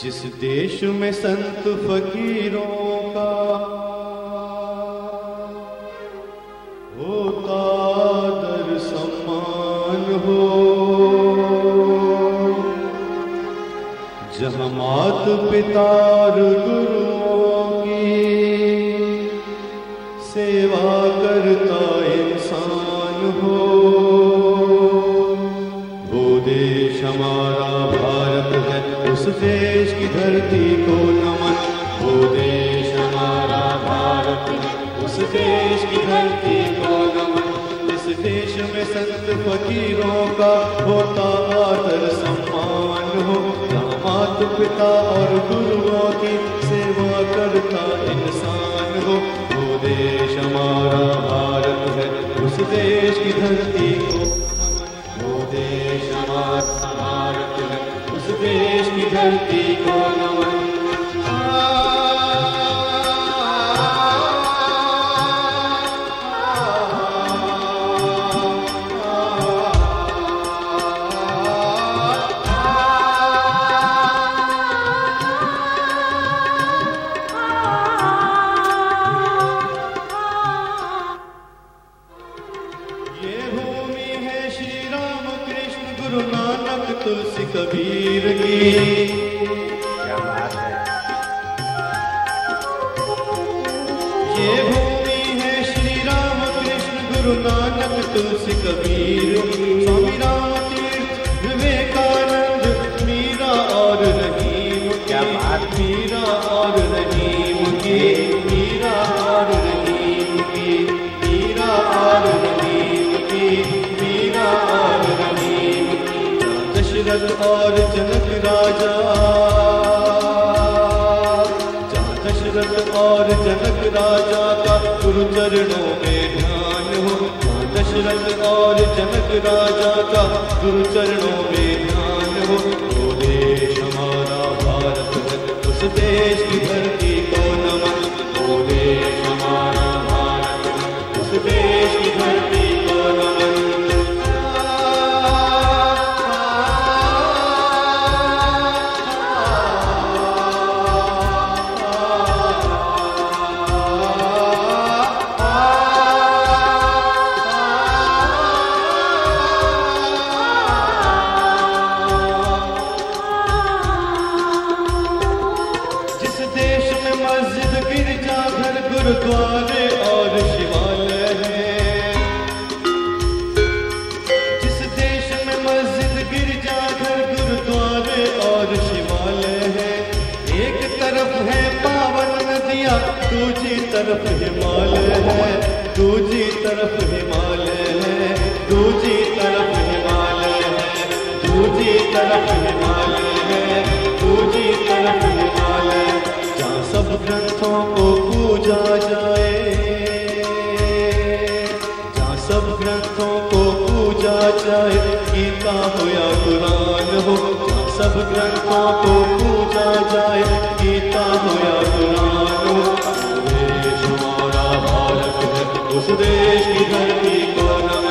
जिस देश में संत फकीरों का होता दर सम्मान हो। जहाँ मात पिता गुरुओं की सेवा करता इंसान हो। उस देश की धरती को नमन, वो देश हमारा भारत। उस देश की धरती को नमन, इस देश में संत फकीरों का होता आदर सम्मान हो। मात पिता और गुरुओं की सेवा करता इंसान हो। वो देश हमारा भारत है, उस देश की धरती को धरती को नमन। तुलसी कबीर की। गुरु नानक तुलसी कबीर स्वामी राम तीर्थ विवेकानंद मीरा और रहीम क्या बात? मीरा और रहीम की। मीरा और रहीम की। मीरा और रहीम की। मीरा और रहीम दशरथ और जनक राजा। दशरथ और जनक राजा का गुरु चरणों में और जनक राजा का गुरु चरणों में ध्यान हो तो देश हमारा भारत उस देश की धरती को है, एक तरफ़ है पावन नदियाँ, दूसरी तरफ़ हिमालय है। दूसरी तरफ़ हिमालय है, दूसरी तरफ़ हिमालय है, दूसरी तरफ़ हिमालय है, दूसरी तरफ़ हिमालय ग्रंथों को पूजा जाए। जहाँ सब ग्रंथों को पूजा जाए, गीता हो या कुरान हो, जहाँ सब ग्रंथों को पूजा जाए, गीता हो या कुरान हो। देश हमारा भारत है, उस देश की धरती को नमन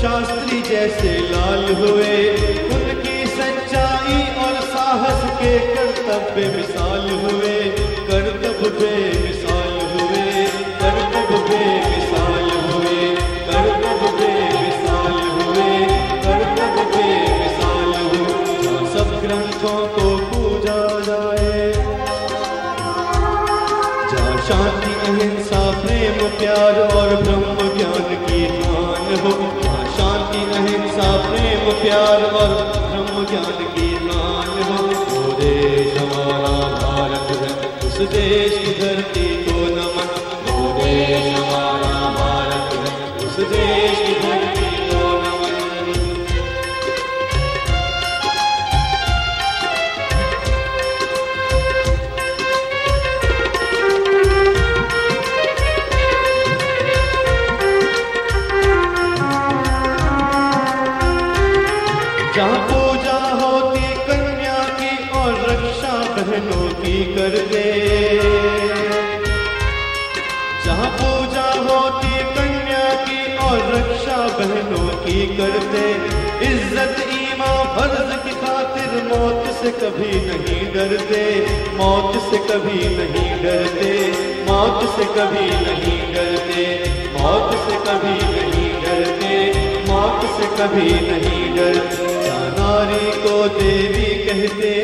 शास्त्री जैसे लाल हुए उनकी सच्चाई और साहस के कर्तव्य विशाल हुए। शांति अहिंसा प्रेम प्यार और ब्रह्म ज्ञान की मान हो। हाँ, शांति अहिंसा प्रेम प्यार और ब्रह्म ज्ञान की मान हो। वो देश हमारा भारत है, उस देश की धरती को नमन। वो देश हमारा भारत है, उस देश की दे। जहाँ पूजा होती, कन्या की और रक्षा बहनों की करते इज़्ज़त, ईमा, फ़र्ज़ की खातिर मौत से कभी नहीं डरते मौत से कभी नहीं डरते मौत से कभी नहीं डरते मौत से कभी नहीं डरते मौत से कभी नहीं डरते नारी को देवी कहते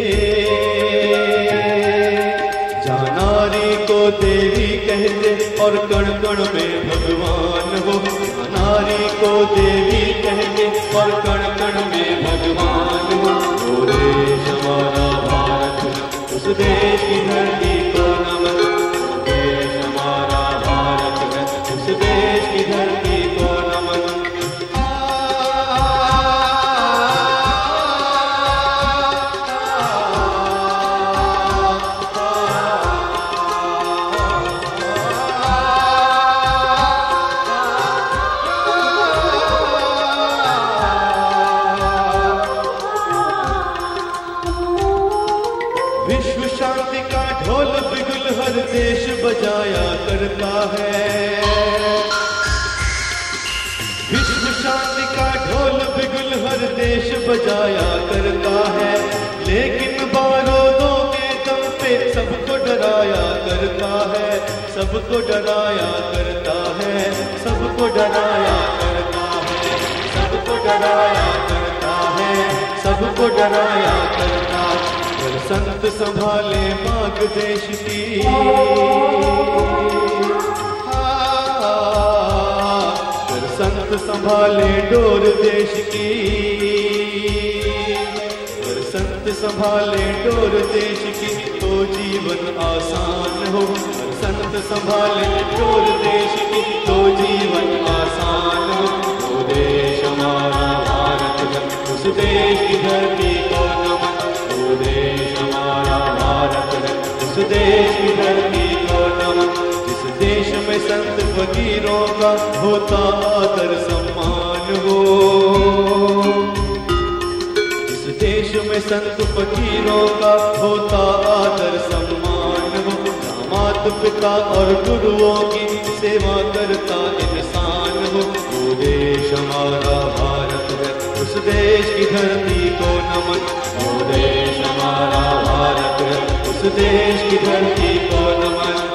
कहते और कण कण में भगवान हो। नारी को देवी कहते और कण कण में भगवान हो। देश देश बजाया करता है। विश्व शांति का ढोल बिगुल हर देश बजाया करता है। लेकिन बारूदों के दम पे सबको डराया करता है। सबको डराया करता है। सबको डराया करता है। सबको डराया करता है। सबको डराया करता है। पर संत संभाले माग देश की। पर संत संभाले डोर देश की। पर संत संभाले डोर देश की। तो जीवन आसान हो। पर संत संभाले डोर देश की। तो जीवन आसान हो। वो देश हमारा भारत उस देश की धरती उस देश की धरती को नमन जिस देश में संत फकीरों का होता आदर सम्मान हो? जिस देश में संत फकीरों का होता आदर सम्मान हो? मात पिता और गुरुओं की सेवा करता इंसान हो। वो देश हमारा भारत है, उस देश की धरती को नमन देश की धरती को नमन।